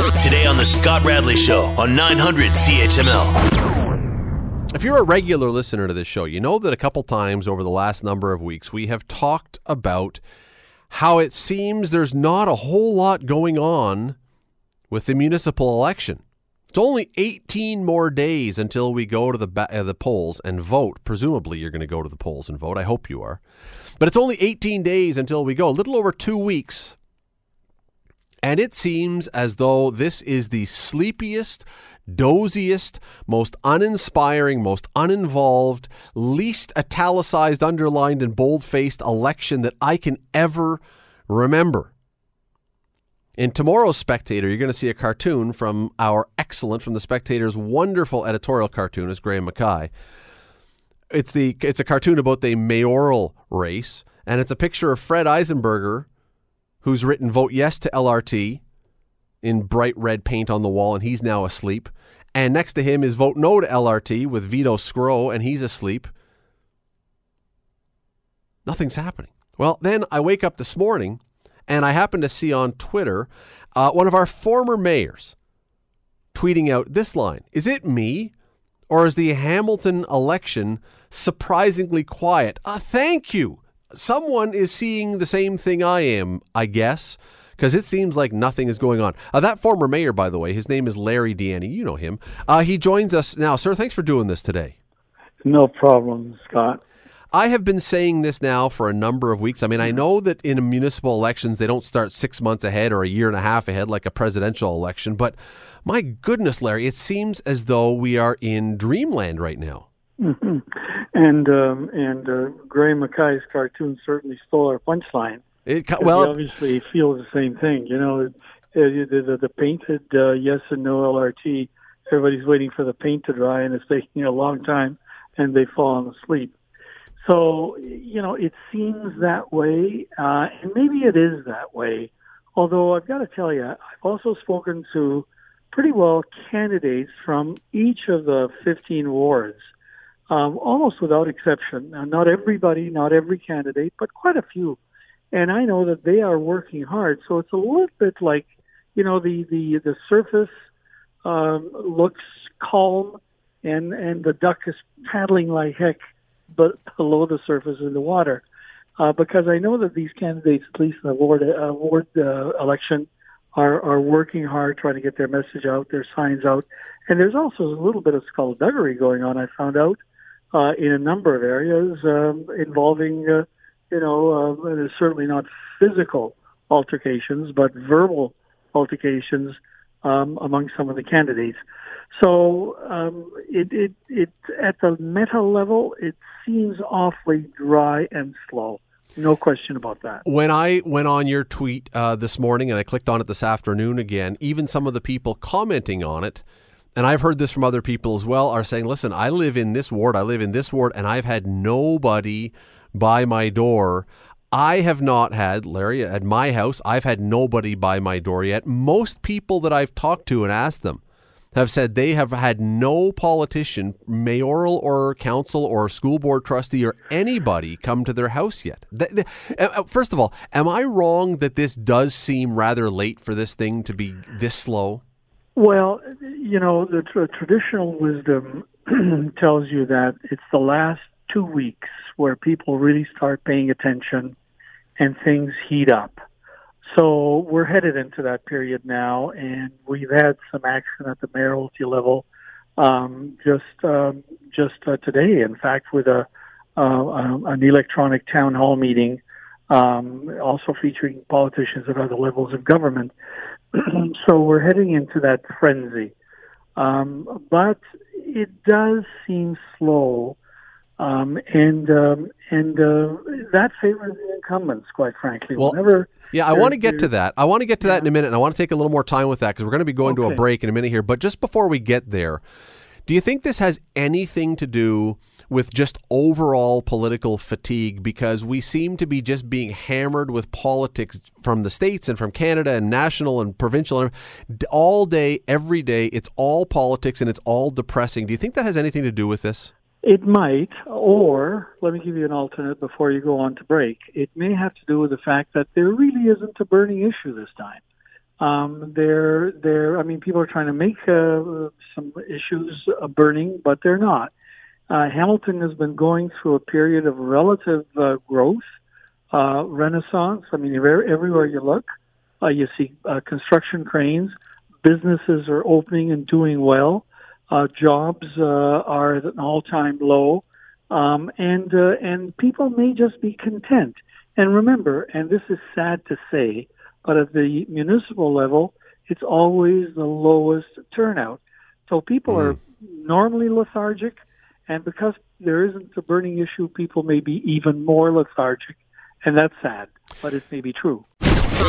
Today on The Scott Radley Show on 900 CHML. If you're a regular listener to this show, you know that a couple times over the last number of weeks we have talked about how it seems there's not a whole lot going on with the municipal election. It's only 18 more days until we go to the uh, the polls and vote. Presumably, you're going to go to the polls and vote. I hope you are. But it's only 18 days until we go. A little over two weeks. And it seems as though this is the sleepiest, doziest, most uninspiring, most uninvolved, least italicized, underlined, and bold faced election that I can ever remember. In tomorrow's Spectator, you're going to see a cartoon from our excellent, from the Spectator's wonderful editorial cartoonist, Graeme MacKay. It's the it's a cartoon about the mayoral race, and it's a picture of Fred Eisenberger, who's written "Vote Yes to LRT" in bright red paint on the wall, and he's now asleep. And next to him is "Vote No to LRT" with Vito Sgro, and he's asleep. Nothing's happening. Well, then I wake up this morning and I happen to see on Twitter uh, one of our former mayors tweeting out this line Is it me? Or is the Hamilton election surprisingly quiet? Uh, thank you. Someone is seeing the same thing I am, I guess, because it seems like nothing is going on. Uh, that former mayor, by the way, his name is Larry Di Ianni. You know him. Uh, he joins us now. Sir, thanks for doing this today. No problem, Scott. I have been saying this now for a number of weeks. I mean, I know that in municipal elections, they don't start six months ahead or a year and a half ahead like a presidential election. But my goodness, Larry, it seems as though we are in dreamland right now. Mm-hmm. And um, and uh, Graeme MacKay's cartoon certainly stole our punchline. It, well, we obviously feel the same thing. You know, the, the, the painted uh, yes and no LRT. Everybody's waiting for the paint to dry, and it's taking a long time, and they've fallen asleep. So, you know, it seems that way, uh, and maybe it is that way. Although I've got to tell you, I've also spoken to pretty well candidates from each of the 15 wards, um, almost without exception. Now, not everybody, not every candidate, but quite a few. And I know that they are working hard. So it's a little bit like, you know, the the the surface um, looks calm, and and the duck is paddling like heck but below the surface in the water. Uh, because I know that these candidates, at least in the ward, uh, ward uh, election, are, are working hard trying to get their message out, their signs out. And there's also a little bit of skullduggery going on, I found out, uh, in a number of areas um, involving, uh, you know, uh, certainly not physical altercations, but verbal altercations um, among some of the candidates. So um, it, it, it, at the meta level, it seems awfully dry and slow. No question about that. when I went on your tweet uh, this morning and I clicked on it this afternoon again, even some of the people commenting on it, and I've heard this from other people as well, are saying, listen, I live in this ward, I live in this ward, and I've had nobody by my door. I have not had, Larry, at my house, I've had nobody by my door yet. Most people that I've talked to and asked them have said they have had no politician, mayoral or council or school board trustee or anybody come to their house yet. First of all, am I wrong that this does seem rather late for this thing to be this slow? Well, you know, the tr- traditional wisdom tells you that it's the last two weeks where people really start paying attention and things heat up. So we're headed into that period now, and we've had some action at the mayoralty level um, just um, just uh, today. In fact, with a uh, um, an electronic town hall meeting, um, also featuring politicians at other levels of government. so we're heading into that frenzy, um, but it does seem slow. Um, and um, and uh, that favors the incumbents, quite frankly. Well, Whenever Yeah, I want to get to that. I want to get to that in a minute, and I want to take a little more time with that because we're going to be going to a break in a minute here. But just before we get there, do you think this has anything to do with just overall political fatigue? Because we seem to be just being hammered with politics from the states and from Canada and national and provincial all day, every day. It's all politics and it's all depressing. Do you think that has anything to do with this? It might, or let me give you an alternate before you go on to break. It may have to do with the fact that there really isn't a burning issue this time. Um, they're. I mean, people are trying to make uh, some issues uh, burning, but they're not. Uh, Hamilton has been going through a period of relative uh, growth, uh, renaissance. I mean, everywhere you look, uh, you see uh, construction cranes. Businesses are opening and doing well. Uh, jobs uh, are at an all-time low, um, and uh, and people may just be content. And remember, and this is sad to say, but at the municipal level, it's always the lowest turnout. So people mm. are normally lethargic, and because there isn't a burning issue, people may be even more lethargic, and that's sad, but it may be true.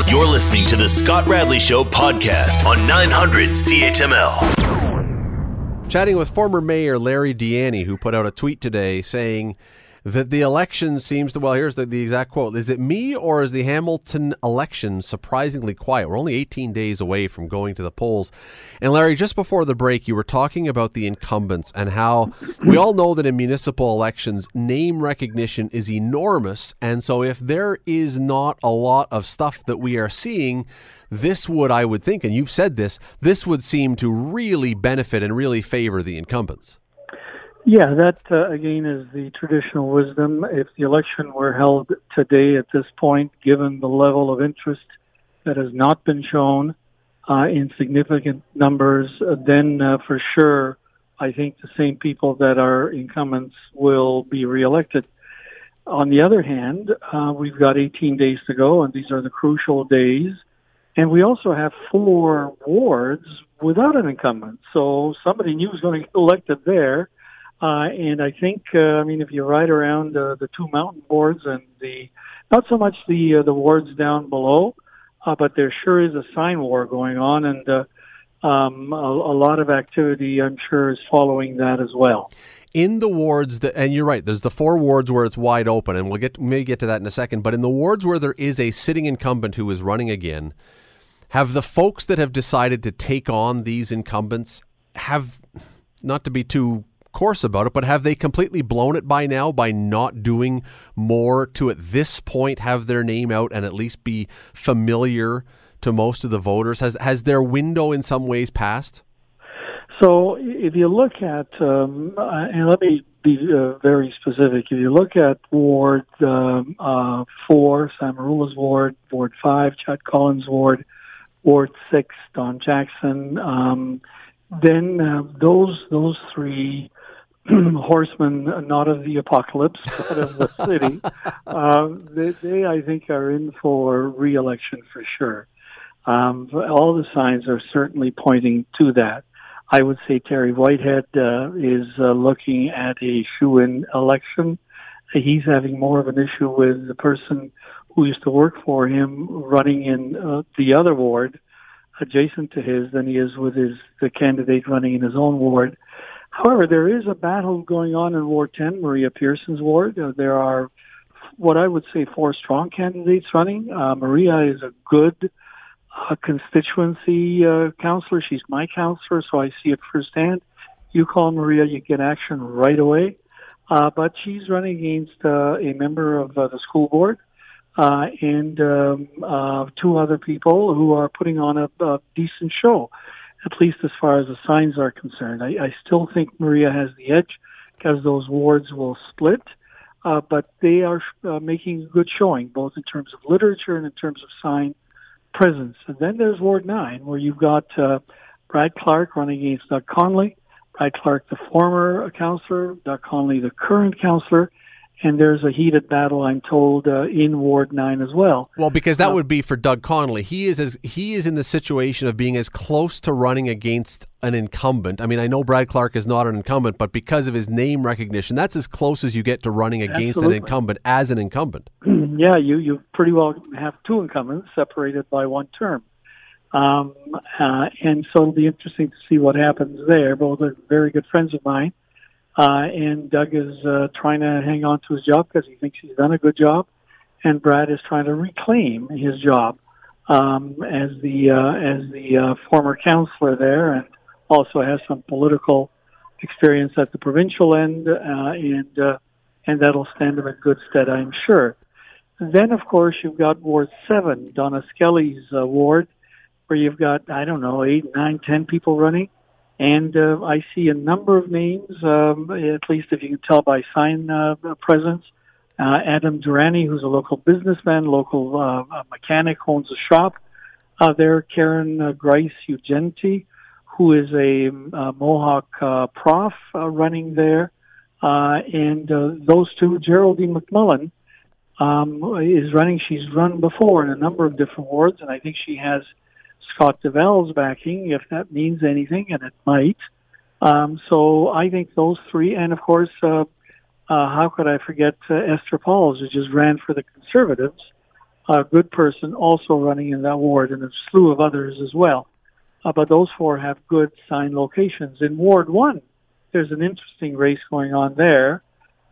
You're listening to the Scott Radley Show podcast on 900 CHML. Chatting with former Mayor Larry Di Ianni, who put out a tweet today saying that the election seems to, well, here's the, the exact quote Is it me or is the Hamilton election surprisingly quiet? We're only 18 days away from going to the polls. And Larry, just before the break, you were talking about the incumbents and how we all know that in municipal elections, name recognition is enormous. And so if there is not a lot of stuff that we are seeing, this would, I would think, and you've said this, this would seem to really benefit and really favor the incumbents. Yeah, that uh, again is the traditional wisdom. If the election were held today at this point, given the level of interest that has not been shown uh, in significant numbers, uh, then uh, for sure, I think the same people that are incumbents will be reelected. On the other hand, uh, we've got 18 days to go, and these are the crucial days and we also have four wards without an incumbent. So somebody new is going to get elected there. Uh, and I think, uh, I mean, if you ride around uh, the two mountain boards and the, not so much the uh, the wards down below, uh, but there sure is a sign war going on, and uh, um, a, a lot of activity, I'm sure, is following that as well. In the wards that and you're right there's the four wards where it's wide open and we'll get may get to that in a second but in the wards where there is a sitting incumbent who is running again have the folks that have decided to take on these incumbents have not to be too coarse about it, but have they completely blown it by now by not doing more to at this point have their name out and at least be familiar to most of the voters? Has has their window in some ways passed? So if you look at, um, uh, and let me be uh, very specific, if you look at Ward um, uh, 4, Sam Merulla's ward, Ward 5, Chad Collins' ward, Ward Six, Don Jackson. Um, then uh, those those three horsemen, not of the apocalypse, but of the city, uh, they, they, I think, are in for re-election for sure. Um, all the signs are certainly pointing to that. I would say Terry Whitehead uh, is uh, looking at a shoe-in election. He's having more of an issue with the person who used to work for him running in uh, the other ward adjacent to his than he is with his the candidate running in his own ward. However, there is a battle going on in Ward 10, Maria Pearson's ward. There are what I would say four strong candidates running. Uh, Maria is a good uh, constituency uh, counselor. She's my counselor, so I see it firsthand. You call Maria, you get action right away. Uh, but she's running against uh, a member of uh, the school board uh, and um, uh, two other people who are putting on a, a, decent show, at least as far as the signs are concerned. I, I still think Maria has the edge because those wards will split, uh, but they are uh, making a good showing, both in terms of literature and in terms of sign presence. And then there's Ward 9, where you've got uh, Brad Clark running against Doug Conley, Brad Clark, the former counselor, Doug Conley, the current counselor, and there's a heated battle, I'm told, uh, in Ward Nine as well. Well, because that uh, would be for Doug Conley. He is as he is in the situation of being as close to running against an incumbent. I mean, I know Brad Clark is not an incumbent, but because of his name recognition, that's as close as you get to running against absolutely. an incumbent as an incumbent. yeah, you you pretty well have two incumbents separated by one term. Um, uh, and so it'll be interesting to see what happens there. Both are very good friends of mine. Uh, and Doug is uh, trying to hang on to his job because he thinks he's done a good job, and Brad is trying to reclaim his job um, as the uh, as the uh, former counselor there, and also has some political experience at the provincial end, uh, and uh, and that'll stand him in good stead, I'm sure. then, of course, you've got Ward Seven, Donna Skelly's uh, ward. where you've got I don't know eight, nine, ten people running, and uh, I see a number of names. Um, at least if you can tell by sign uh, presence. Uh, Adam Durani, who's a local businessman, local uh, mechanic, owns a shop uh, there. Karen uh, Grice Ugenti, who is a Mohawk prof running there. And those two, Geraldine McMullen, um, is running. She's run before in a number of different wards, and I think she has Scott Duvall's backing, if that means anything, and it might. Um, so I think those three, and of course, uh, uh, how could I forget uh, Esther Pauls, who just ran for the Conservatives, a good person also running in that ward, and a slew of others as well. Uh, but those four have good sign locations. In Ward 1, there's an interesting race going on there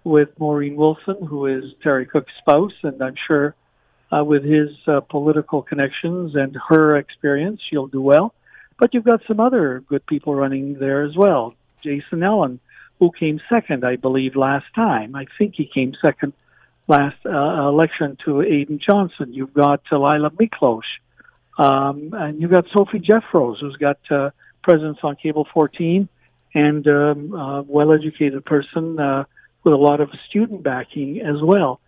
with Maureen Wilson, who is Terry Cooke's spouse, and I'm sure uh, with his uh, political connections and her experience, she'll do well. But you've got some other good people running there as well. Jason Allen, who came second, I believe, last time. I think he came second last uh, election to Aidan Johnson. You've got uh, Lila Miklos, um, and you've got Sophie Geffros, who's got uh, presence on Cable 14 and um, a well-educated person uh, with a lot of student backing as well.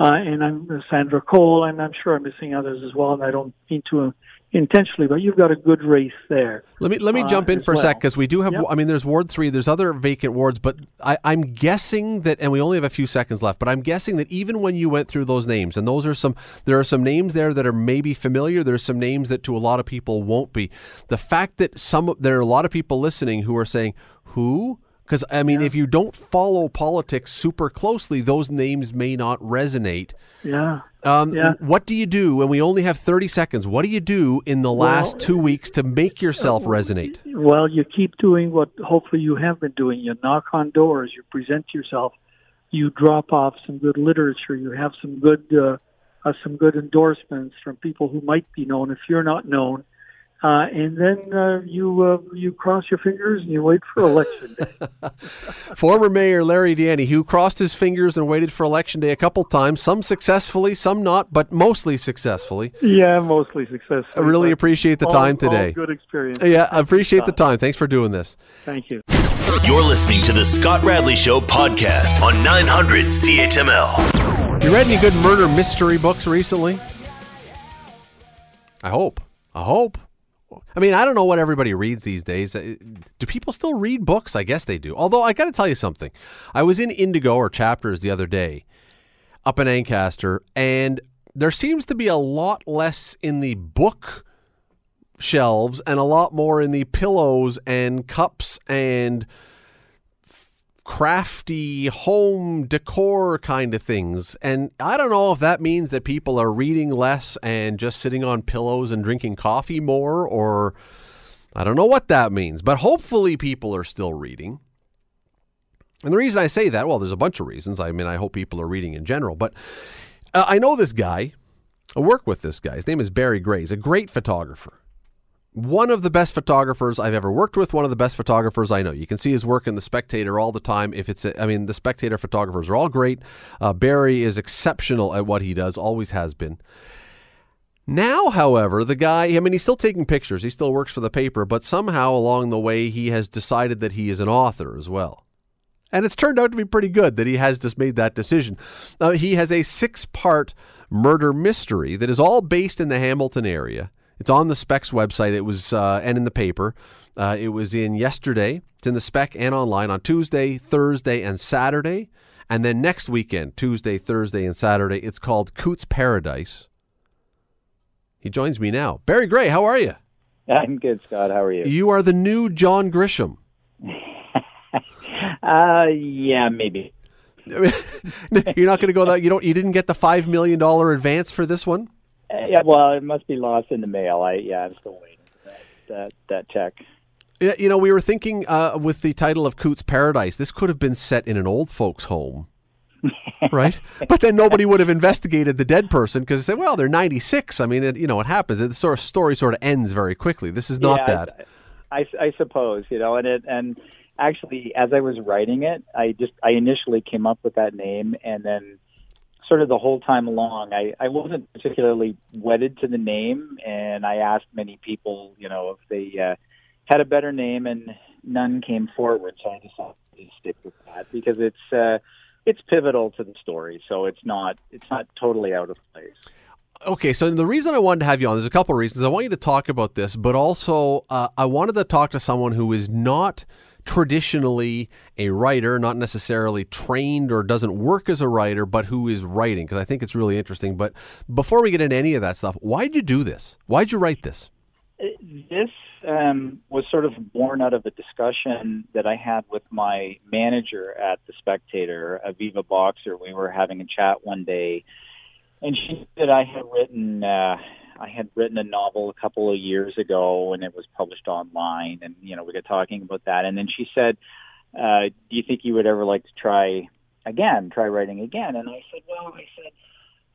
Uh, and I'm Sandra Cole, and I'm sure I'm missing others as well. And I don't mean to uh, intentionally, but you've got a good race there. Let me let me uh, jump in for well. a sec because we do have. Yep. I mean, there's Ward three. There's other vacant wards, but I, I'm guessing that, and we only have a few seconds left. But I'm guessing that even when you went through those names, and those are some, there are some names there that are maybe familiar. There's some names that to a lot of people won't be. The fact that some there are a lot of people listening who are saying who because, I mean, yeah. if you don't follow politics super closely, those names may not resonate. Yeah. Um, yeah. What do you do? And we only have 30 seconds. What do you do in the last well, two weeks to make yourself uh, resonate? Well, you keep doing what hopefully you have been doing. You knock on doors, you present yourself, you drop off some good literature, you have some good. Uh, uh, some good endorsements from people who might be known if you're not known, uh, and then uh, you uh, you cross your fingers and you wait for election day. Former Mayor Larry Di Ianni, who crossed his fingers and waited for election day a couple times, some successfully, some not, but mostly successfully. Yeah, mostly successfully. I really appreciate the all, time today. good experience. Yeah, I appreciate the time. Thanks for doing this. Thank you. You're listening to the Scott Radley Show podcast on 900 CHML. You read any good murder mystery books recently? I hope. I hope. I mean, I don't know what everybody reads these days. Uh, do people still read books? I guess they do. Although I got to tell you something. I was in Indigo or Chapters the other day up in Ancaster, and there seems to be a lot less in the book shelves and a lot more in the pillows and cups and crafty home decor kind of things. And I don't know if that means that people are reading less and just sitting on pillows and drinking coffee more, or I don't know what that means. But hopefully, people are still reading. And the reason I say that, well, there's a bunch of reasons. I mean, I hope people are reading in general. But uh, I know this guy. I work with this guy. His name is Barry Gray. He's a great photographer one of the best photographers I've ever worked with, one of the best photographers I know. You can see his work in The Spectator all the time. If it's, a, I mean, The Spectator photographers are all great. Uh, Barry is exceptional at what he does, always has been. Now, however, the guy, I mean, he's still taking pictures, he still works for the paper, but somehow along the way, he has decided that he is an author as well. And it's turned out to be pretty good that he has just made that decision. Uh, he has a six part murder mystery that is all based in the Hamilton area. It's on the Specs website. It was uh, and in the paper. Uh, it was in yesterday. It's in the Spec and online on Tuesday, Thursday, and Saturday. And then next weekend, Tuesday, Thursday, and Saturday, it's called Cootes Paradise. He joins me now. Barry Gray, how are you? I'm good, Scott. How are you? You are the new John Grisham. uh, yeah, maybe. You're not going to go that. You don't. You didn't get the five million dollar advance for this one. Uh, yeah, well, it must be lost in the mail. I yeah, I'm still waiting for that that, that check. Yeah, you know, we were thinking uh, with the title of Cootes Paradise, this could have been set in an old folks' home. right? But then nobody would have investigated the dead person because they said, well, they're 96. I mean, it, you know, what happens. The sort of story sort of ends very quickly. This is not yeah, that. I, I, I suppose, you know, and it, and actually, as I was writing it, I just, I initially came up with that name and then sort of the whole time along, I, I wasn't particularly wedded to the name, and I asked many people, you know, if they uh, had a better name, and none came forward. So I decided to stick with that because it's uh, it's pivotal to the story. So it's not it's not totally out of place. Okay, so the reason I wanted to have you on, there's a couple of reasons. I want you to talk about this, but also uh, I wanted to talk to someone who is not traditionally a writer, not necessarily trained or doesn't work as a writer, but who is writing, because I think it's really interesting. But before we get into any of that stuff, why'd you do this? Why'd you write this? This um, was sort of born out of a discussion that I had with my manager at The Spectator, Aviva Boxer. We were having a chat one day and she said I had written uh, I had written a novel a couple of years ago, and it was published online, and you know we got talking about that, and then she said, uh, "Do you think you would ever like to try again, try writing again?" And I said, "Well, I said,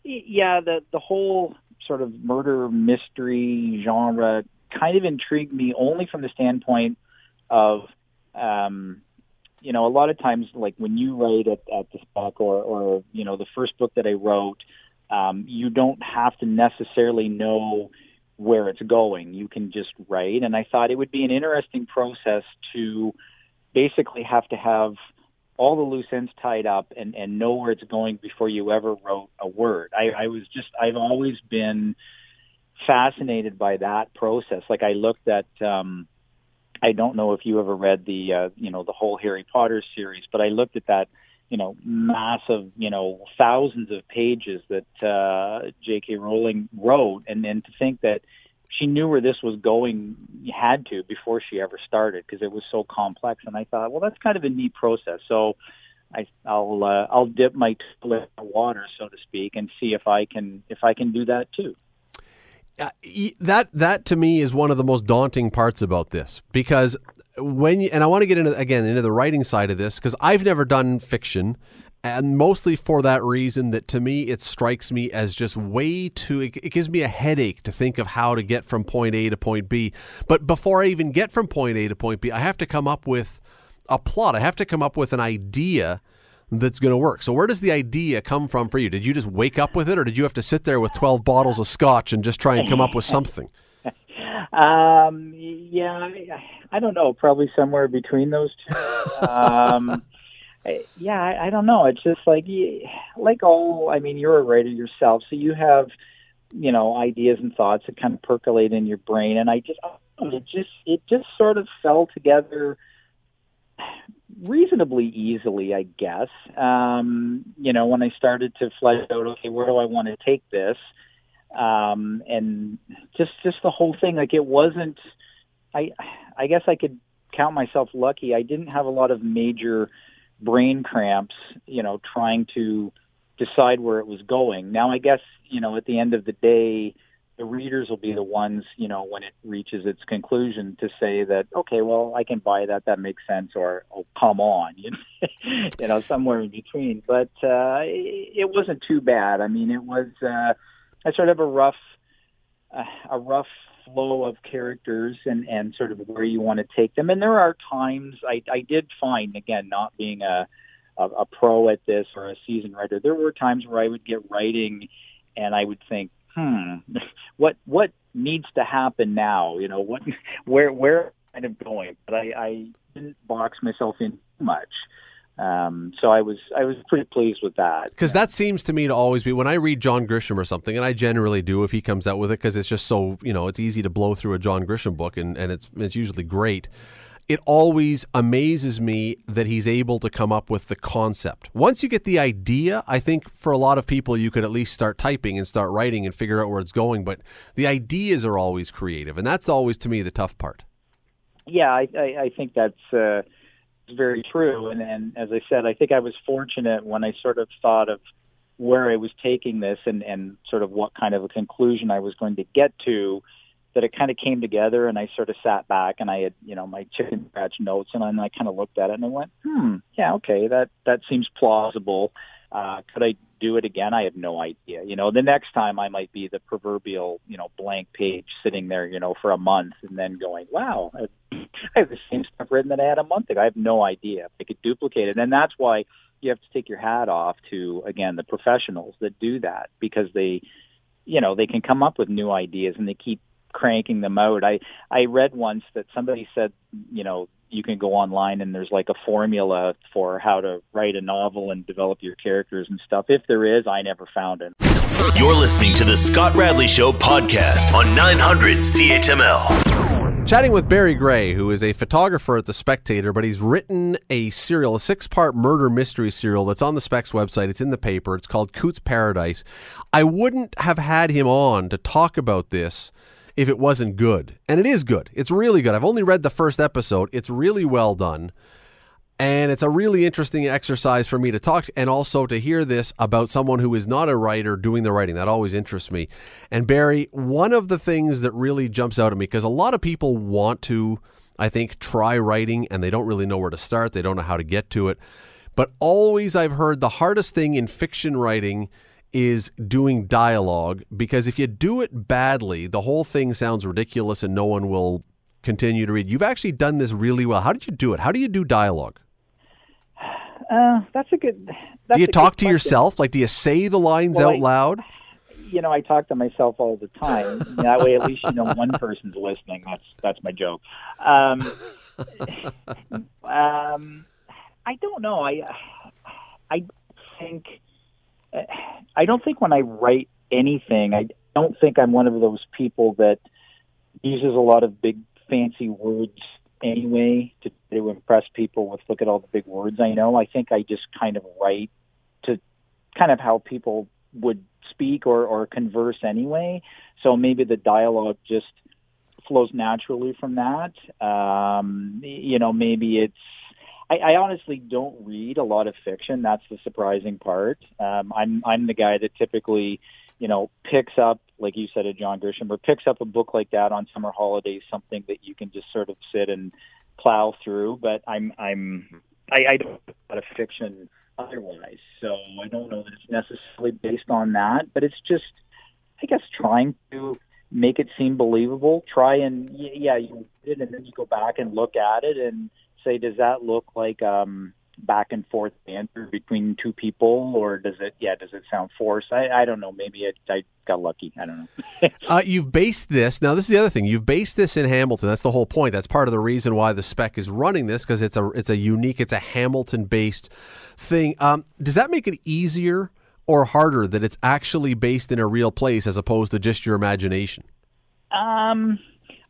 yeah, the the whole sort of murder mystery genre kind of intrigued me only from the standpoint of." Um, you know, a lot of times, like when you write at, at this book, or, or you know, the first book that I wrote, um, you don't have to necessarily know where it's going. You can just write. And I thought it would be an interesting process to basically have to have all the loose ends tied up and, and know where it's going before you ever wrote a word. I, I was just, I've always been fascinated by that process. Like I looked at, um, I don't know if you ever read the, uh, you know, the whole Harry Potter series, but I looked at that you know, massive, you know, thousands of pages that uh, J.K. Rowling wrote, and then to think that she knew where this was going, had to before she ever started because it was so complex. And I thought, well, that's kind of a neat process. So I, I'll uh, I'll dip my toe in the water, so to speak, and see if I can if I can do that too. Uh, that that to me is one of the most daunting parts about this because when you, and I want to get into again into the writing side of this because I've never done fiction and mostly for that reason that to me it strikes me as just way too it, it, gives me a headache to think of how to get from point A to point B. But before I even get from point A to point B I have to come up with a plot. I have to come up with an idea that's going to work. So where does the idea come from for you? Did you just wake up with it or did you have to sit there with 12 bottles of scotch and just try and come up with something um, yeah, I, I don't know. Probably somewhere between those two. um, I, yeah, I, I don't know. It's just like like all. I mean, you're a writer yourself, so you have you know ideas and thoughts that kind of percolate in your brain, and I just it just it just sort of fell together reasonably easily, I guess. Um, you know, when I started to flesh out, okay, where do I want to take this? Um, and just just the whole thing. Like it wasn't. I I guess I could count myself lucky. I didn't have a lot of major brain cramps. You know, trying to decide where it was going. Now I guess you know at the end of the day. The readers will be the ones, you know, when it reaches its conclusion to say that, okay, well, I can buy that, that makes sense, or oh, come on, you know, you know, somewhere in between. But uh, it wasn't too bad. I mean, it was, uh, I sort of have a rough uh, a rough flow of characters and and sort of where you want to take them. And there are times I I did find again not being a a, a pro at this or a seasoned writer, there were times where I would get writing and I would think, hmm, what what needs to happen now? You know, what where where kind of going? But I, I didn't box myself in too much. Um, so I was I was pretty pleased with that because that seems to me to always be when I read John Grisham or something, and I generally do if he comes out with it because it's just so you know it's easy to blow through a John Grisham book and, and it's it's usually great. It always amazes me that he's able to come up with the concept. Once you get the idea, I think for a lot of people you could at least start typing and start writing and figure out where it's going. But the ideas are always creative, and that's always to me the tough part. Yeah, I I, I think that's. Uh very true. And, and as I said, I think I was fortunate when I sort of thought of where I was taking this and, and sort of what kind of a conclusion I was going to get to, that it kind of came together and I sort of sat back and I had, you know, my chicken scratch notes and I kind of looked at it and I went, hmm, yeah, okay, that, that seems plausible. Uh, could I do it again? I have no idea. You know, the next time I might be the proverbial, you know, blank page sitting there, you know, for a month and then going, wow, I have the same stuff written that I had a month ago. I have no idea I could duplicate it. And that's why, you have to take your hat off to again the professionals that do that because they you know they can come up with new ideas and they keep cranking them out. I I read once that somebody said, you know, you can go online and there's like a formula for how to write a novel and develop your characters and stuff. If there is, I never found it. You're listening to the Scott Radley Show podcast on 900 CHML. Chatting with Barry Gray, who is a photographer at The Spectator, but he's written a serial, a six part murder mystery serial that's on the Specs website. It's in the paper. It's called Cootes Paradise. I wouldn't have had him on to talk about this if it wasn't good. And it is good. It's really good. I've only read the first episode. It's really well done. And it's a really interesting exercise for me to talk and also to hear this about someone who is not a writer doing the writing. That always interests me. And Barry, one of the things that really jumps out at me, because a lot of people want to, I think, try writing and they don't really know where to start, they don't know how to get to it. But always I've heard the hardest thing in fiction writing is doing dialogue because if you do it badly, the whole thing sounds ridiculous and no one will continue to read. You've actually done this really well. How did you do it? How do you do dialogue? Uh, that's a good. That's do you talk to question. yourself? Like, do you say the lines Well, out I- loud? You know, I talk to myself all the time. that way, at least you know one person's listening. That's that's my joke. Um, um, I don't know. I I think I don't think when I write anything, I don't think I'm one of those people that uses a lot of big fancy words anyway to, to impress people with look at all the big words I know. I think I just kind of write to kind of how people would speak or, or converse anyway. So maybe the dialogue just flows naturally from that. Um, you know, maybe it's I, I honestly don't read a lot of fiction. That's the surprising part. Um, I'm I'm the guy that typically, you know, picks up like you said, a John Grisham, or picks up a book like that on summer holidays, something that you can just sort of sit and plow through. But I'm I'm I, I don't know a lot of fiction otherwise, so I don't know that it's necessarily based on that. But it's just, I guess, trying to make it seem believable. Try and yeah, you read it and then you go back and look at it and say, does that look like um, back and forth banter between two people, or does it? Yeah, does it sound forced? I, I don't know. Maybe it, I got lucky. I don't know. Uh, you've based this. Now, this is the other thing. You've based this in Hamilton. That's the whole point. That's part of the reason why the spec is running this because it's a it's a unique, it's a Hamilton-based thing. Um, does that make it easier or harder that it's actually based in a real place as opposed to just your imagination? Um,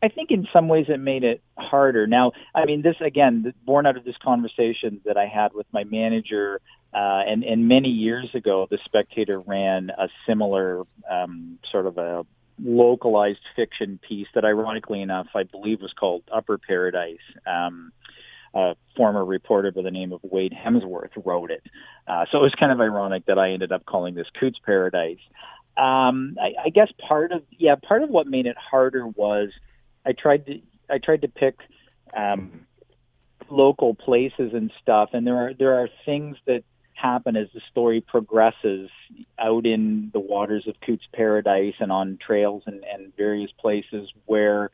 I think in some ways it made it harder. Now, I mean, this again, born out of this conversation that I had with my manager, uh, and and many years ago, the Spectator ran a similar um, sort of a localized fiction piece that, ironically enough, I believe was called Upper Paradise. Um, a former reporter by the name of Wade Hemsworth wrote it. Uh, so it was kind of ironic that I ended up calling this Cootes Paradise. Um, I, I guess part of yeah, part of what made it harder was I tried to I tried to pick um, local places and stuff, and there are there are things that happen as the story progresses out in the waters of Cootes Paradise and on trails and, and various places where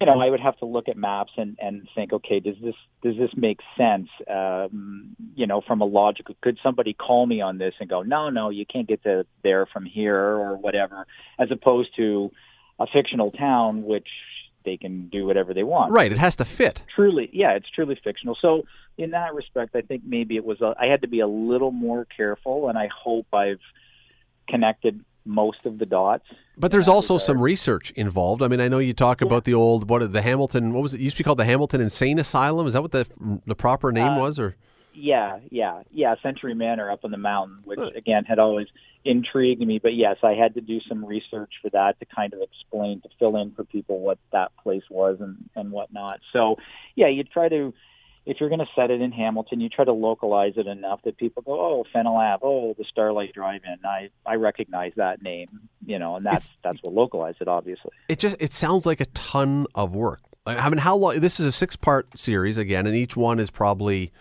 you know I would have to look at maps and and think, okay, does this does this make sense? Um, you know, from a logical, could somebody call me on this and go, no, no, you can't get to there from here or whatever, as opposed to a fictional town which they can do whatever they want Right. It has to fit. truly yeah it's truly fictional so in that respect i think maybe it was a, i had to be a little more careful and i hope i've connected most of the dots But there's also regard. some research involved. I mean, I know you talk about the old what the Hamilton. What was it? it used to be called the Hamilton Insane Asylum. Is that what the the proper name Uh, was? Or yeah yeah yeah century manor up on the mountain which again had always intrigued me but yes i had to do some research for that to kind of explain to fill in for people what that place was and and whatnot so yeah you try to if you're going to set it in Hamilton, you try to localize it enough that people go, "Oh, Fennell Ave, oh, the Starlight Drive-In." I I recognize that name, you know, and that's that's what localized it, obviously. it just it sounds like a ton of work. I mean, how long? This is a six part series again, and each one is probably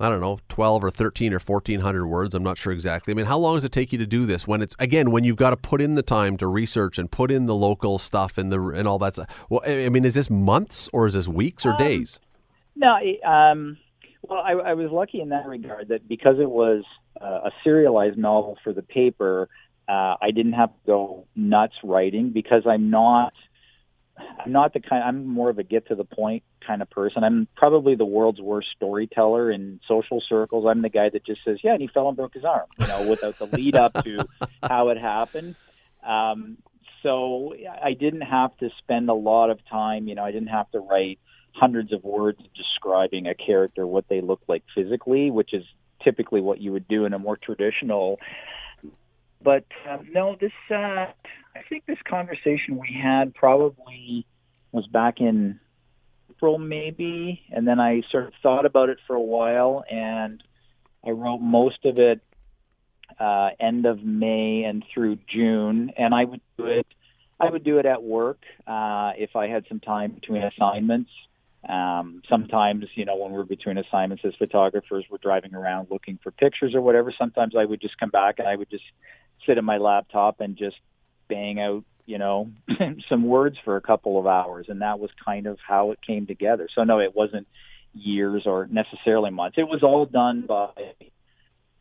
I don't know, twelve or thirteen or fourteen hundred words. I'm not sure exactly. I mean, how long does it take you to do this? When it's again, when you've got to put in the time to research and put in the local stuff and the and all that stuff. Well, I I mean, is this months or is this weeks or Um, days? No, um, Well, I, I was lucky in that regard that because it was uh, a serialized novel for the paper, uh, I didn't have to go nuts writing because I'm not. I'm not the kind. I'm more of a get to the point kind of person. I'm probably the world's worst storyteller in social circles. I'm the guy that just says, "Yeah, and he fell and broke his arm," you know, without the lead up to how it happened. Um, so I didn't have to spend a lot of time. You know, I didn't have to write hundreds of words describing a character, what they look like physically, which is typically what you would do in a more traditional. But um, no, this uh, I think this conversation we had probably was back in April, maybe, and then I sort of thought about it for a while, and I wrote most of it uh, end of May and through June, and I would do it. I would do it at work uh, if I had some time between assignments. Um, sometimes, you know, when we're between assignments as photographers, we're driving around looking for pictures or whatever. Sometimes I would just come back and I would just sit at my laptop and just bang out, you know, some words for a couple of hours. And that was kind of how it came together. So, no, it wasn't years or necessarily months. It was all done by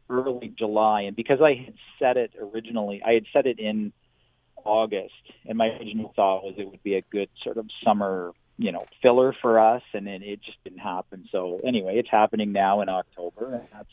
early July. And because I had set it originally, I had set it in August, and my original thought was it would be a good sort of summer you know filler for us and then it just didn't happen so anyway it's happening now in october and that's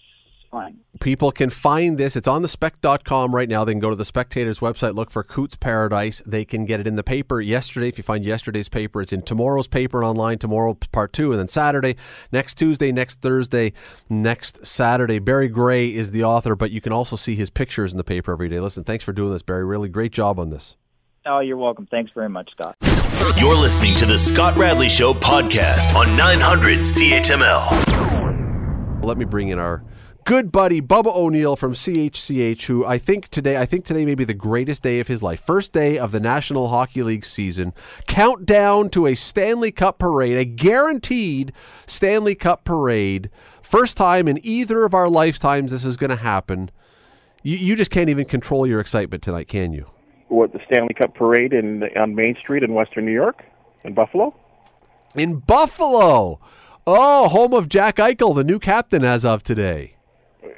fine. People can find this. It's on the spec.com right now. They can go to the spectators website look for cootes paradise. They can get it in the paper yesterday. If you find yesterday's paper it's in tomorrow's paper and online tomorrow part two and then saturday next tuesday next thursday next saturday. Barry gray is the author but you can also see his pictures in the paper every day. Listen thanks for doing this barry. Really great job on this. Oh you're welcome. Thanks very much scott. You're listening to the Scott Radley Show podcast on 900 CHML. Let me bring in our good buddy Bubba O'Neil from CHCH, who I think today, I think today may be the greatest day of his life. First day of the National Hockey League season. Countdown to a Stanley Cup parade, a guaranteed Stanley Cup parade. First time in either of our lifetimes this is going to happen. You, you just can't even control your excitement tonight, can you? what the Stanley Cup parade in on Main Street in Western New York, in Buffalo. In Buffalo, oh, home of Jack Eichel, the new captain as of today.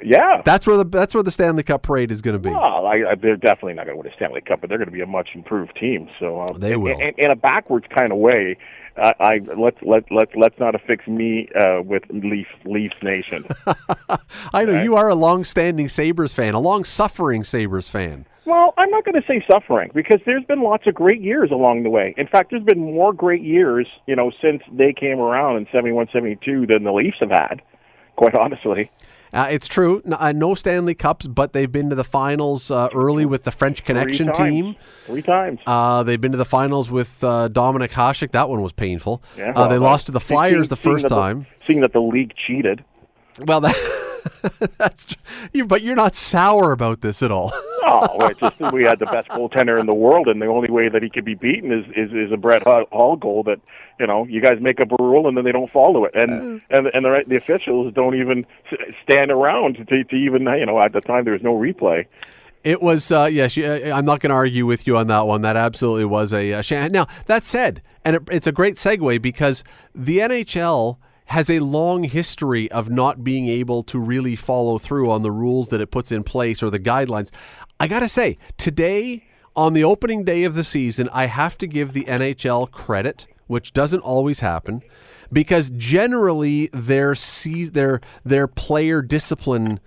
Yeah, that's where the that's where the Stanley Cup parade is going to be. Well, I, I, they're definitely not going to win a Stanley Cup, but they're going to be a much improved team. So um, they will. In, in a backwards kind of way, uh, I let's let let let's not affix me uh, with Leaf Leafs Nation. I know right? you are a long-standing Sabres fan, a long-suffering Sabres fan. Well, I'm not going to say suffering because there's been lots of great years along the way. In fact, there's been more great years, you know, since they came around in 71, 72 than the Leafs have had, quite honestly. Uh, it's true. No, uh, no, Stanley Cups, but they've been to the finals uh, early with the French Connection Three team. Three times. Uh, they've been to the finals with uh, Dominik Hasek. That one was painful. Yeah, uh, well, they lost to the Flyers seeing, the first time. The, seeing that the league cheated. Well, that. That's you, but you're not sour about this at all. no, it's just we had the best goaltender in the world, and the only way that he could be beaten is is, is a Brett Hull goal that you know you guys make up a rule and then they don't follow it, and uh, and and the the officials don't even stand around to to even you know at the time there was no replay. It was, uh, yes. Uh, I'm not going to argue with you on that one. That absolutely was a, a sham. Now that said, and it, it's a great segue because the NHL has a long history of not being able to really follow through on the rules that it puts in place or the guidelines. I got to say, today, on the opening day of the season, I have to give the NHL credit, which doesn't always happen, because generally their their their player discipline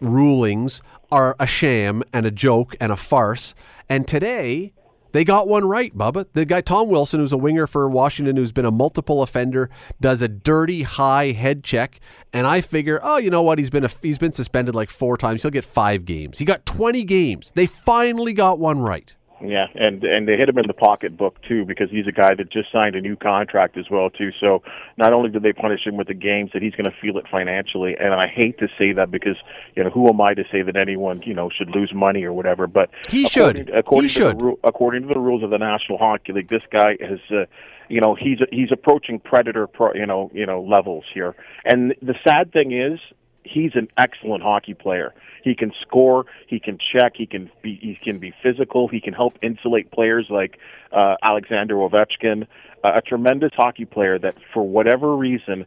rulings are a sham and a joke and a farce. And today, they got one right, Bubba. The guy Tom Wilson, who's a winger for Washington, who's been a multiple offender, does a dirty high head check, and I figure, oh, you know what? He's been a, he's been suspended like four times. He'll get five games. He got twenty games. They finally got one right. Yeah, and and they hit him in the pocketbook too because he's a guy that just signed a new contract as well too. So not only did they punish him with the games, that he's going to feel it financially. And I hate to say that because you know who am I to say that anyone you know should lose money or whatever? But he according, should. According he to should. The, according to the rules of the National Hockey League, this guy has. Uh, you know he's he's approaching predator pro, you know you know levels here and the sad thing is he's an excellent hockey player. He can score, he can check, he can be he can be physical, he can help insulate players like uh, Alexander Ovechkin, uh, a tremendous hockey player that for whatever reason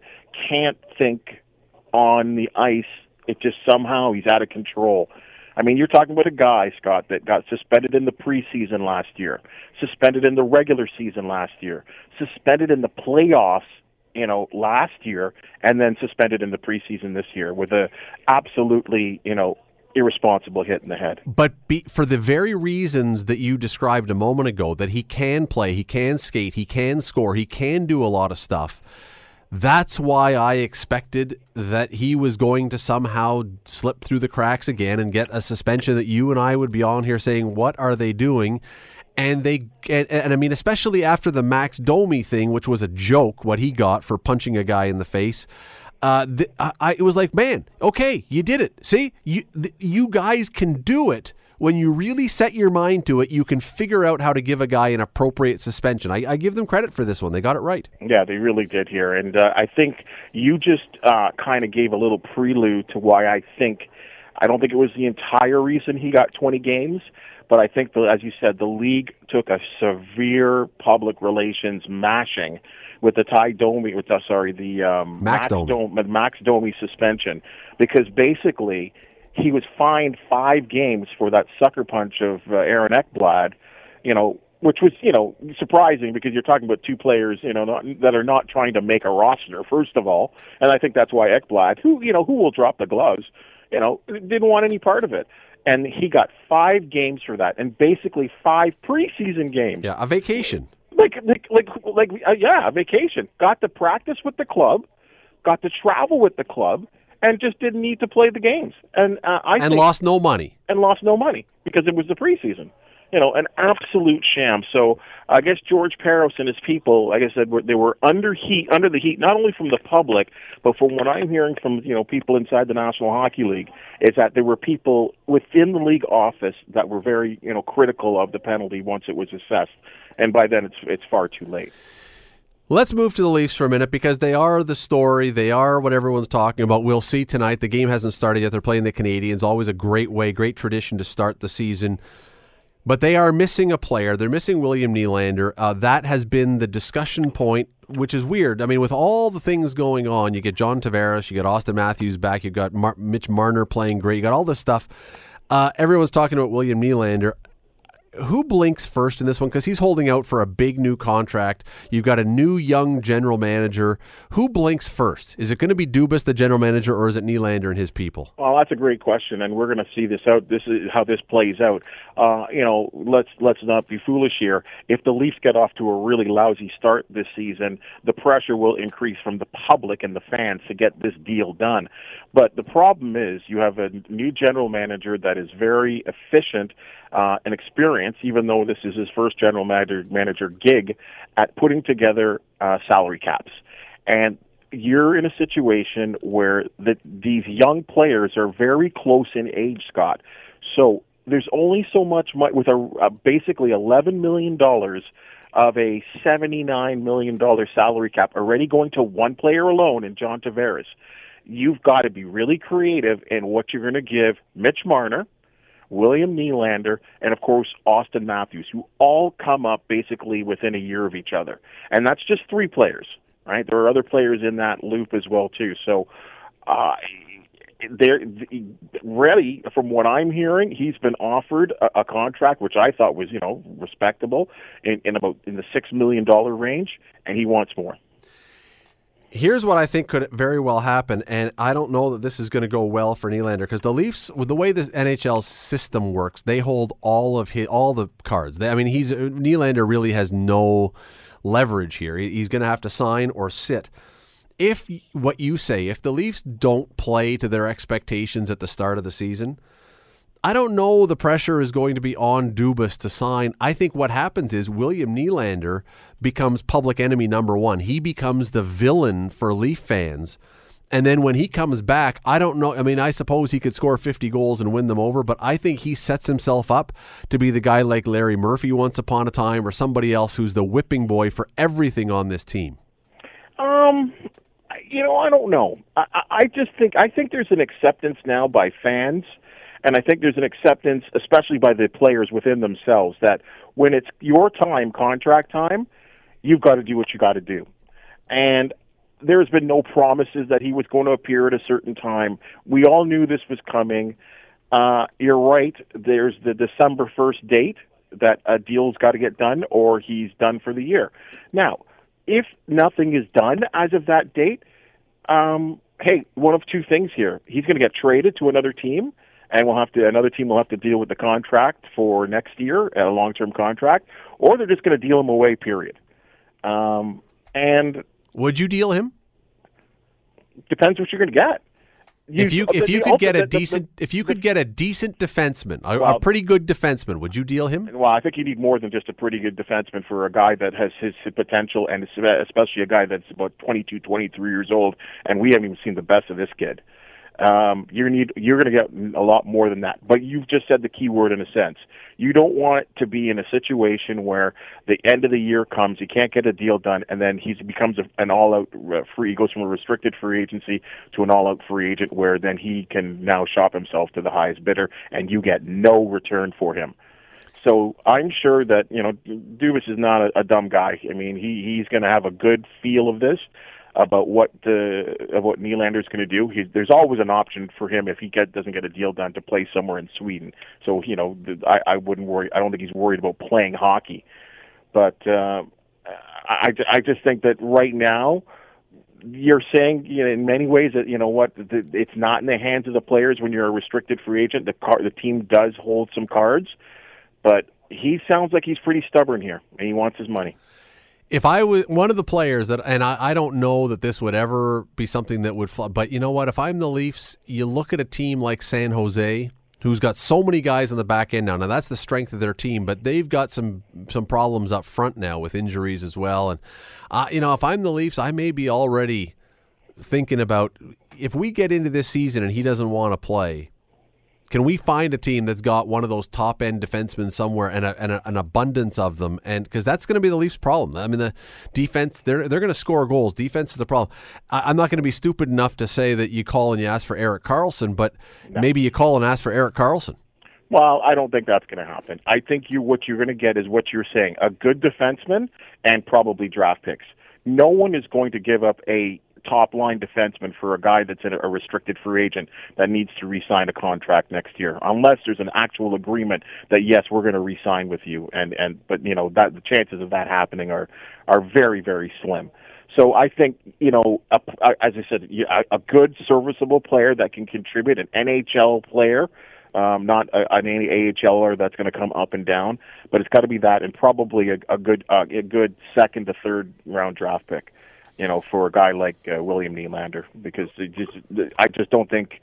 can't think on the ice, it just somehow he's out of control. I mean, you're talking about a guy, Scott, that got suspended in the preseason last year, suspended in the regular season last year, suspended in the playoffs, you know, last year, and then suspended in the preseason this year with a absolutely, you know, irresponsible hit in the head. But be, for the very reasons that you described a moment ago, that he can play, he can skate, he can score, he can do a lot of stuff. That's why I expected that he was going to somehow slip through the cracks again and get a suspension that you and I would be on here saying, What are they doing? And they, and, and I mean, especially after the Max Domi thing, which was a joke, what he got for punching a guy in the face. Uh, the, I, it was like, man, okay, you did it. See, you, you guys can do it when you really set your mind to it, you can figure out how to give a guy an appropriate suspension. I, I give them credit for this one; they got it right. Yeah, they really did here, and uh, I think you just uh, kind of gave a little prelude to why I think I don't think it was the entire reason he got 20 games, but I think, the, as you said, the league took a severe public relations mashing with the Ty Domi, with uh, sorry, the um, Max Domi. Dom, Max Domi suspension, because basically he was fined five games for that sucker punch of uh, Aaron Ekblad, you know, which was you know surprising because you're talking about two players you know not, that are not trying to make a roster first of all, and I think that's why Ekblad, who you know who will drop the gloves, you know, didn't want any part of it. And he got five games for that, and basically five preseason games. Yeah, a vacation. Like, like, like, like uh, yeah, a vacation. Got to practice with the club, got to travel with the club, and just didn't need to play the games. And uh, I and think, lost no money. and lost no money because it was the preseason. You know, an absolute sham. So I guess George Parros and his people, like I said, were, they were under heat, under the heat, not only from the public, but from what I'm hearing from you know people inside the National Hockey League, is that there were people within the league office that were very you know critical of the penalty once it was assessed, and by then it's it's far too late. Let's move to the Leafs for a minute because they are the story. They are what everyone's talking about. We'll see tonight. The game hasn't started yet. They're playing the Canadiens. Always a great way, great tradition to start the season. But they are missing a player. They're missing William Nylander. Uh, that has been the discussion point, which is weird. I mean, with all the things going on, you get John Tavares, you get Auston Matthews back, you got Mar- Mitch Marner playing great, you got all this stuff. Uh, everyone's talking about William Nylander who blinks first in this one? Because he's holding out for a big new contract. You've got a new young general manager. Who blinks first? Is it going to be Dubas, the general manager, or is it Nylander and his people? Well, that's a great question, and we're going to see this out. This is how this plays out. Uh, you know, let's let's not be foolish here. If the Leafs get off to a really lousy start this season, the pressure will increase from the public and the fans to get this deal done. But the problem is, you have a new general manager that is very efficient uh, and experienced, even though this is his first general manager manager gig, at putting together uh, salary caps. And you're in a situation where the, these young players are very close in age, Scott. So there's only so much money with a, a basically 11 million dollars of a 79 million dollar salary cap already going to one player alone in John Tavares. You've got to be really creative in what you're going to give Mitch Marner, William Nylander, and of course Auston Matthews, who all come up basically within a year of each other. And that's just three players, right? There are other players in that loop as well too. So uh there really from what I'm hearing, he's been offered a, a contract which I thought was, you know, respectable in, in about in the six million dollar range, and he wants more here's what I think could very well happen, and I don't know that this is going to go well for Nylander because the Leafs, with the way the NHL system works, they hold all of his all the cards. They, I mean, he's uh, Nylander really has no leverage here. He's going to have to sign or sit. If what you say, if the Leafs don't play to their expectations at the start of the season, I don't know the pressure is going to be on Dubas to sign. I think what happens is William Nylander becomes public enemy number one. He becomes the villain for Leaf fans. And then when he comes back, I don't know. I mean, I suppose he could score 50 goals and win them over, but I think he sets himself up to be the guy like Larry Murphy once upon a time or somebody else who's the whipping boy for everything on this team. Um, you know, I don't know. I, I just think I think there's an acceptance now by fans and I think there's an acceptance, especially by the players within themselves, that when it's your time, contract time, you've got to do what you got to do. And there's been no promises that he was going to appear at a certain time. We all knew this was coming. Uh, you're right. There's the December 1st date that a deal's got to get done or he's done for the year. Now, if nothing is done as of that date, um, hey, one of two things here. He's going to get traded to another team, and we'll have to another team will have to deal with the contract for next year, a long-term contract, or they're just going to deal him away. Period. Um, and would you deal him? Depends what you're going to get. You, if you if you could get a decent if you could get a decent defenseman, a, well, a, pretty good defenseman, would you deal him? Well, I think you need more than just a pretty good defenseman for a guy that has his potential, and especially a guy that's about 22, 23 years old, and we haven't even seen the best of this kid um, you're need you're going to get a lot more than that. But you've just said the key word in a sense. You don't want to be in a situation where the end of the year comes, he can't get a deal done, and then he becomes a, an all-out uh, free. He goes from a restricted free agency to an all-out free agent, where then he can now shop himself to the highest bidder, and you get no return for him. So I'm sure that you know Dubas is not a, a dumb guy. I mean, he he's going to have a good feel of this about what the of what Nylander's going to do. He, there's always an option for him if he get, doesn't get a deal done to play somewhere in Sweden. So you know, I, I wouldn't worry. I don't think he's worried about playing hockey. But uh, I, I just think that right now you're saying you know, in many ways that you know what the, it's not in the hands of the players when you're a restricted free agent. The car, the team does hold some cards, but he sounds like he's pretty stubborn here, and he wants his money if I was one of the players that, and I, I, don't know that this would ever be something that would fly, but you know what? If I'm the Leafs, you look at a team like San Jose, who's got so many guys on the back end now. Now that's the strength of their team, but they've got some some problems up front now with injuries as well. And uh, you know, if I'm the Leafs, I may be already thinking about if we get into this season and he doesn't want to play can we find a team that's got one of those top end defensemen somewhere and, a, and a, an abundance of them? And because that's going to be the Leafs' problem. I mean, the defense they're they're going to score goals. Defense is the problem. I, am not going to be stupid enough to say that you call and you ask for Erik Karlsson, but no. maybe you call and ask for Erik Karlsson. Well, I don't think that's going to happen. I think you what you're going to get is what you're saying: a good defenseman and probably draft picks. No one is going to give up a top line defenseman for a guy that's a restricted free agent that needs to re-sign a contract next year, unless there's an actual agreement that yes, we're going to re-sign with you, and and but you know that the chances of that happening are are very very slim. So I think you know, a, as I said, a, good serviceable player that can contribute, an NHL player. Um, not a, an AHLer that's going to come up and down, but it's got to be that, and probably a, a good uh, a good second to third round draft pick you know, for a guy like uh, William Nylander because it just I just don't think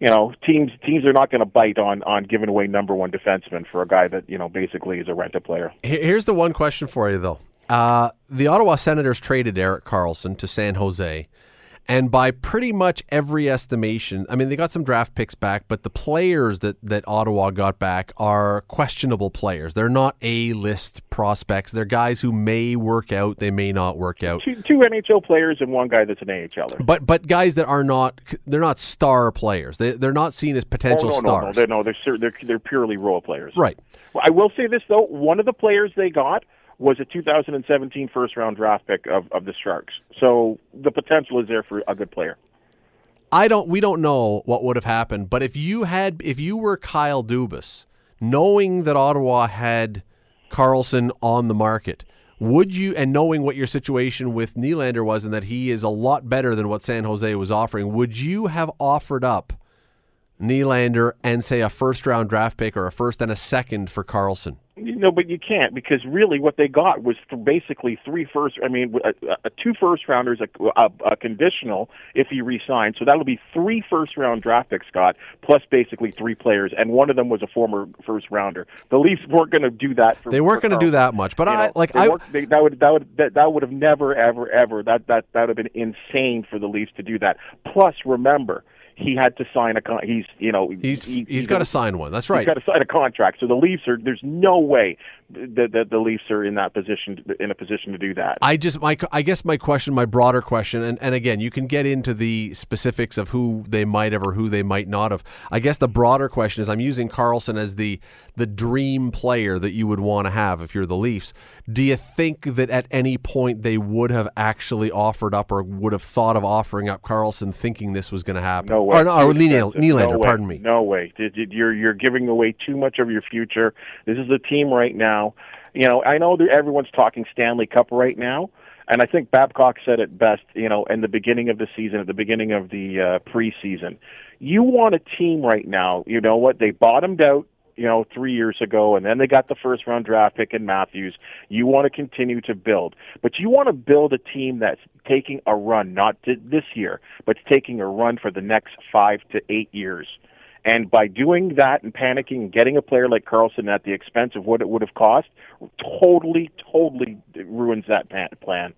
you know teams teams are not going to bite on on giving away number one defenseman for a guy that you know basically is a rent a player. Here's the one question for you though. Uh, the Ottawa Senators traded Erik Karlsson to San Jose. And by pretty much every estimation, I mean they got some draft picks back, but the players that that Ottawa got back are questionable players. They're not A list prospects. They're guys who may work out, they may not work out. Two, two NHL players and one guy that's an AHLer. But but guys that are not they're not star players. They they're not seen as potential oh, no, stars. No, no, they're, no, they're they're they're purely role players. Right. Well, I will say this though, one of the players they got was a 2017 first round draft pick of, of the Sharks. So the potential is there for a good player. I don't we don't know what would have happened, but if you had if you were Kyle Dubas, knowing that Ottawa had Karlsson on the market, would you and knowing what your situation with Nylander was and that he is a lot better than what San Jose was offering, would you have offered up Nylander and say a first round draft pick or a first and a second for Karlsson? You know, but you can't because really what they got was basically three first. I mean, a, a two first rounders, a, a, a conditional if he resigned. So that'll be three first round draft picks, Scott, plus basically three players, and one of them was a former first rounder. The Leafs weren't going to do that. For, they weren't going to do that much, but you I know, like I they, that would that would that, that would have never ever ever that that that would have been insane for the Leafs to do that. Plus, remember he had to sign a con. He's you know he's he, he's, he's got to sign one. That's right. He's got to sign a contract. So the Leafs are. There's no way the, the, the Leafs are in that position in a position to do that. I just my I guess my question, my broader question, and, and again, you can get into the specifics of who they might have or who they might not have. I guess the broader question is, I'm using Karlsson as the the dream player that you would want to have if you're the Leafs. Do you think that at any point they would have actually offered up or would have thought of offering up Karlsson, thinking this was going to happen? No way. Or, no, or Nylander, no way. pardon me. No way. You're you're giving away too much of your future. This is a team right now. You know, I know that everyone's talking Stanley Cup right now, and I think Babcock said it best. You know, in the beginning of the season, at the beginning of the uh, preseason, you want a team right now. You know what? They bottomed out you know, three years ago, and then they got the first round draft pick in Matthews. You want to continue to build, but you want to build a team that's taking a run, not this year, but taking a run for the next five to eight years. And by doing that and panicking and getting a player like Karlsson at the expense of what it would have cost, totally, totally ruins that plan.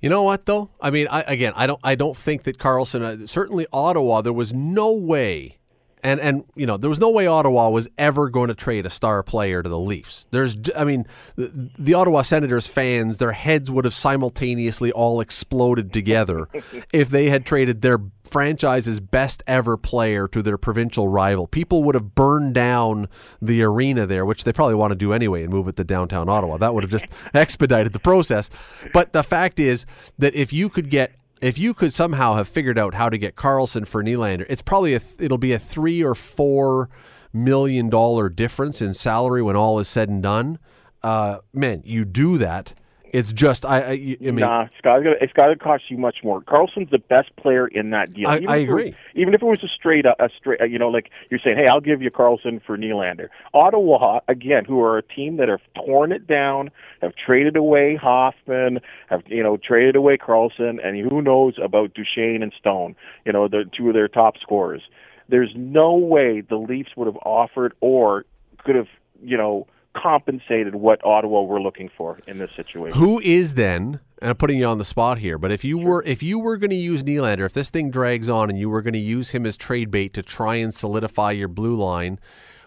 You know what though? I mean, I, again, I don't, I don't think that Karlsson. Uh, certainly, Ottawa. There was no way and and you know there was no way Ottawa was ever going to trade a star player to the Leafs. There's, I mean, the, the Ottawa Senators fans, their heads would have simultaneously all exploded together if they had traded their franchise's best ever player to their provincial rival. People would have burned down the arena there, which they probably want to do anyway, and move it to downtown Ottawa. That would have just expedited the process. But the fact is that if you could get if you could somehow have figured out how to get Karlsson for Nylander, it's probably a, it'll be a three or four million dollar difference in salary when all is said and done. Uh, man, you do that, it's just I. I, I mean, nah, it's got it's got to cost you much more. Karlsson's the best player in that deal. I, I agree. Was, even if it was a straight uh, a straight, uh, you know, like you're saying, hey, I'll give you Karlsson for Nylander. Ottawa again, who are a team that have torn it down, have traded away Hoffman, have you know traded away Karlsson, and who knows about Duchene and Stone, you know, the two of their top scorers. There's no way the Leafs would have offered or could have, you know compensated what Ottawa were looking for in this situation. Who is then? And I'm putting you on the spot here, but if you sure. were if you were going to use Nylander, if this thing drags on and you were going to use him as trade bait to try and solidify your blue line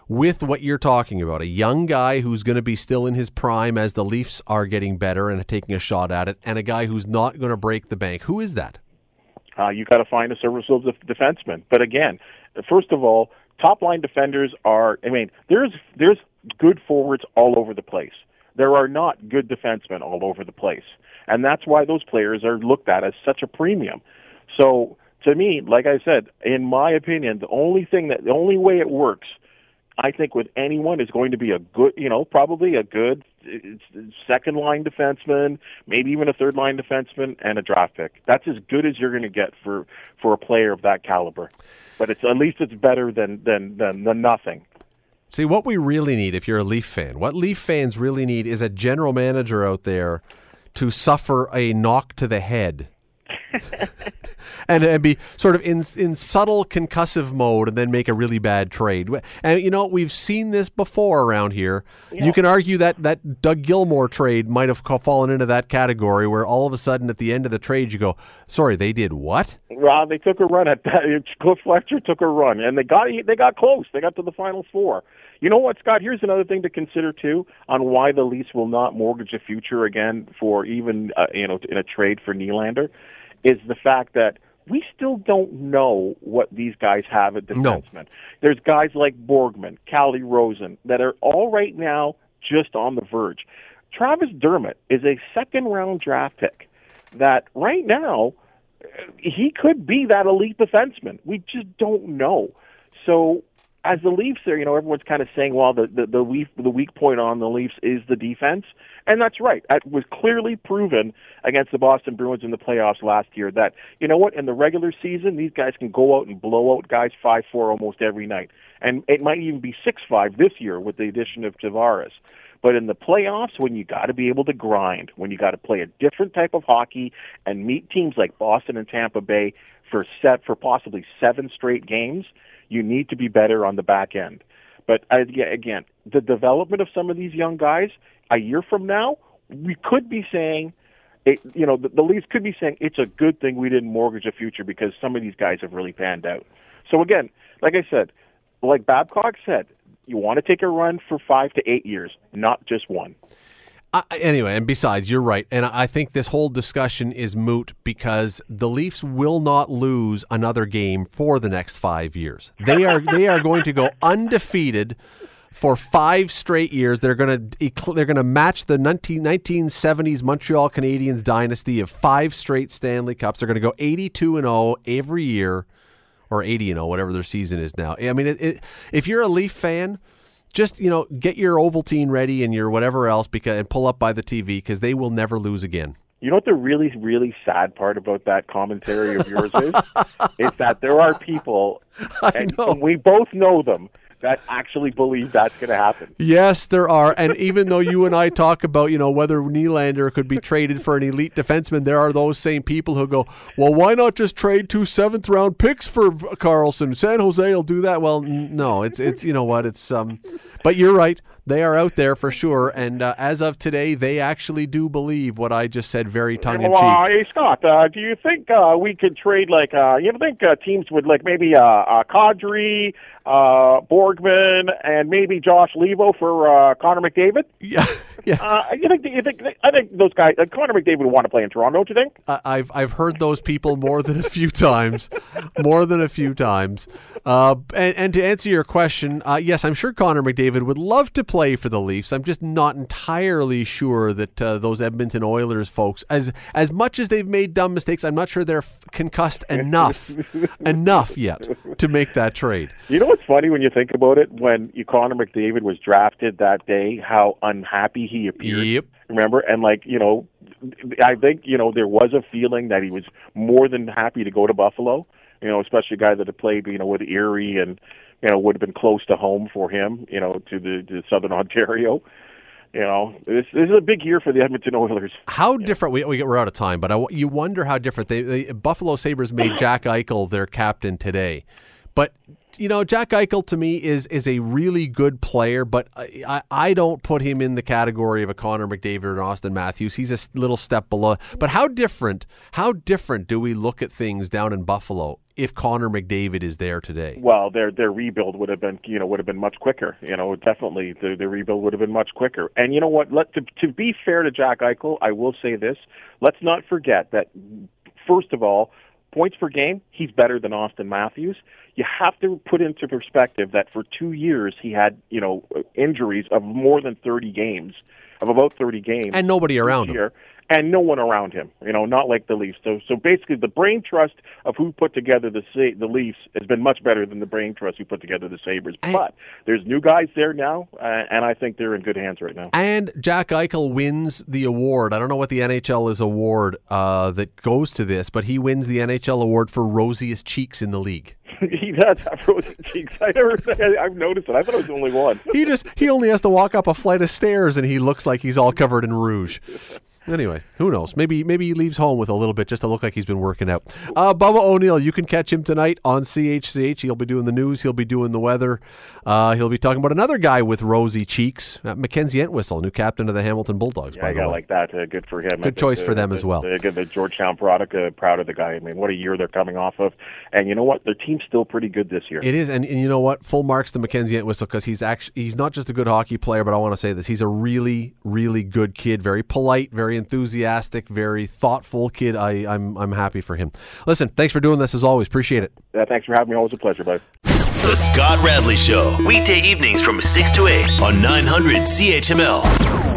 with what you're talking about, a young guy who's going to be still in his prime as the Leafs are getting better and taking a shot at it, and a guy who's not going to break the bank, who is that? Uh, you got to find a serviceable defenseman. But again, first of all, top line defenders are. I mean, there's there's good forwards all over the place. There are not good defensemen all over the place. And that's why those players are looked at as such a premium. So, to me, like I said, in my opinion, the only thing that, the only way it works, I think, with anyone is going to be a good, you know, probably a good second line defenseman, maybe even a third line defenseman, and a draft pick. That's as good as you're going to get for for a player of that caliber. But it's at least it's better than than than, than nothing. See, what we really need, if you're a Leaf fan, what Leaf fans really need is a general manager out there to suffer a knock to the head. and, and be sort of in in subtle concussive mode and then make a really bad trade. And you know, we've seen this before around here. Yeah. You can argue that that Doug Gilmour trade might have fallen into that category where all of a sudden at the end of the trade you go, "Sorry, they did what?" Well, they took a run at that. Cliff Fletcher took a run and they got they got close. They got to the final four. You know what, Scott? Here's another thing to consider too on why the Leafs will not mortgage a future again for even uh, you know in a trade for Nylander, is the fact that we still don't know what these guys have at defenseman. No. There's guys like Borgman, Calle Rosen that are all right now just on the verge. Travis Dermott is a second round draft pick that right now he could be that elite defenseman. We just don't know. So as the Leafs are, you know, everyone's kind of saying, well, the the the, Leaf, the weak point on the Leafs is the defense, and that's right. It was clearly proven against the Boston Bruins in the playoffs last year that you know what, in the regular season, these guys can go out and blow out guys five four almost every night, and it might even be six five this year with the addition of Tavares. But in the playoffs, when you got to be able to grind, when you got to play a different type of hockey and meet teams like Boston and Tampa Bay for set for possibly seven straight games you need to be better on the back end. But again, the development of some of these young guys, a year from now, we could be saying, it, you know, the, the Leafs could be saying it's a good thing we didn't mortgage a future because some of these guys have really panned out. So again, like I said, like Babcock said, you want to take a run for five to eight years, not just one. Uh, anyway, and besides, you're right. And I think this whole discussion is moot because the Leafs will not lose another game for the next five years. They are they are going to go undefeated for five straight years. They're going to they're going to match the 19, 1970s Montreal Canadiens dynasty of five straight Stanley Cups. They're going to go 82 and 0 every year, or 80 and 0, whatever their season is now. I mean, it, it, if you're a Leaf fan just you know get your Ovaltine ready and your whatever else because and pull up by the TV because they will never lose again. You know what the really really sad part about that commentary of yours is? is that there are people, and we both know them that actually believe that's going to happen. Yes, there are. And even though you and I talk about, you know, whether Nylander could be traded for an elite defenseman, there are those same people who go, well, why not just trade two seventh round picks for Karlsson? San Jose will do that. Well, no, it's, it's, you know what? It's, um, but you're right. They are out there for sure. And uh, as of today, they actually do believe what I just said very tongue in cheek. Well, hey, Scott, uh, do you think uh, we could trade, like, uh, you think uh, teams would, like, maybe uh, uh, Kadri, uh, Borgman, and maybe Josh Leivo for uh, Connor McDavid? Yeah. yeah. Uh, you think, you think, I think those guys, uh, Connor McDavid would want to play in Toronto, don't you think? Uh, I've, I've heard those people more than a few times. more than a few times. Uh, and, and to answer your question, uh, yes, I'm sure Connor McDavid would love to play for the Leafs. I'm just not entirely sure that uh, those Edmonton Oilers folks, as as much as they've made dumb mistakes, I'm not sure they're concussed enough enough yet to make that trade. You know what's funny when you think about it? When Connor McDavid was drafted that day, how unhappy he appeared. Yep. Remember, and like you know, I think you know there was a feeling that he was more than happy to go to Buffalo. You know, especially a guy that had played you know with Erie and you know, would have been close to home for him, you know, to the to Southern Ontario. You know, this, this is a big year for the Edmonton Oilers. How different? We, we we're out of time, but I, you wonder how different they, they Buffalo Sabres made Jack Eichel their captain today, but you know, Jack Eichel to me is is a really good player, but I, I don't put him in the category of a Connor McDavid or an Auston Matthews. He's a little step below. But how different? How different do we look at things down in Buffalo if Connor McDavid is there today? Well, their their rebuild would have been you know would have been much quicker. You know, definitely the the rebuild would have been much quicker. And you know what? Let to to be fair to Jack Eichel, I will say this: let's not forget that first of all, points per game, he's better than Auston Matthews you have to put into perspective that for two years he had, you know, injuries of more than 30 games, of about 30 games. And nobody around him and no one around him. You know, not like the Leafs. So, so basically, the brain trust of who put together the the Leafs has been much better than the brain trust who put together the Sabres. But there's new guys there now, uh, and I think they're in good hands right now. And Jack Eichel wins the award. I don't know what the NHL is award uh, that goes to this, but he wins the NHL award for rosiest cheeks in the league. he does have rosy cheeks. I never, I, I've noticed it. I thought it was the only one. he just, he only has to walk up a flight of stairs, and he looks like he's all covered in rouge. Anyway, who knows? Maybe maybe he leaves home with a little bit just to look like he's been working out. Uh, Bubba O'Neil, you can catch him tonight on CHCH. He'll be doing the news. He'll be doing the weather. Uh, he'll be talking about another guy with rosy cheeks, uh, Mackenzie Entwistle, new captain of the Hamilton Bulldogs. Yeah, by I the way, like that. Uh, good for him. Good choice for them the, as well. The, the Georgetown product. Uh, proud of the guy. I mean, what a year they're coming off of. And you know what? Their team's still pretty good this year. It is, and, and you know what? Full marks to Mackenzie Entwistle because he's actually he's not just a good hockey player, but I want to say this: he's a really really good kid. Very polite, very enthusiastic enthusiastic, very thoughtful kid. I, I'm I'm happy for him. Listen, thanks for doing this as always. Appreciate it. Yeah, thanks for having me. Always a pleasure, bud. The Scott Radley Show, weekday evenings from 6 to 8 on 900 CHML.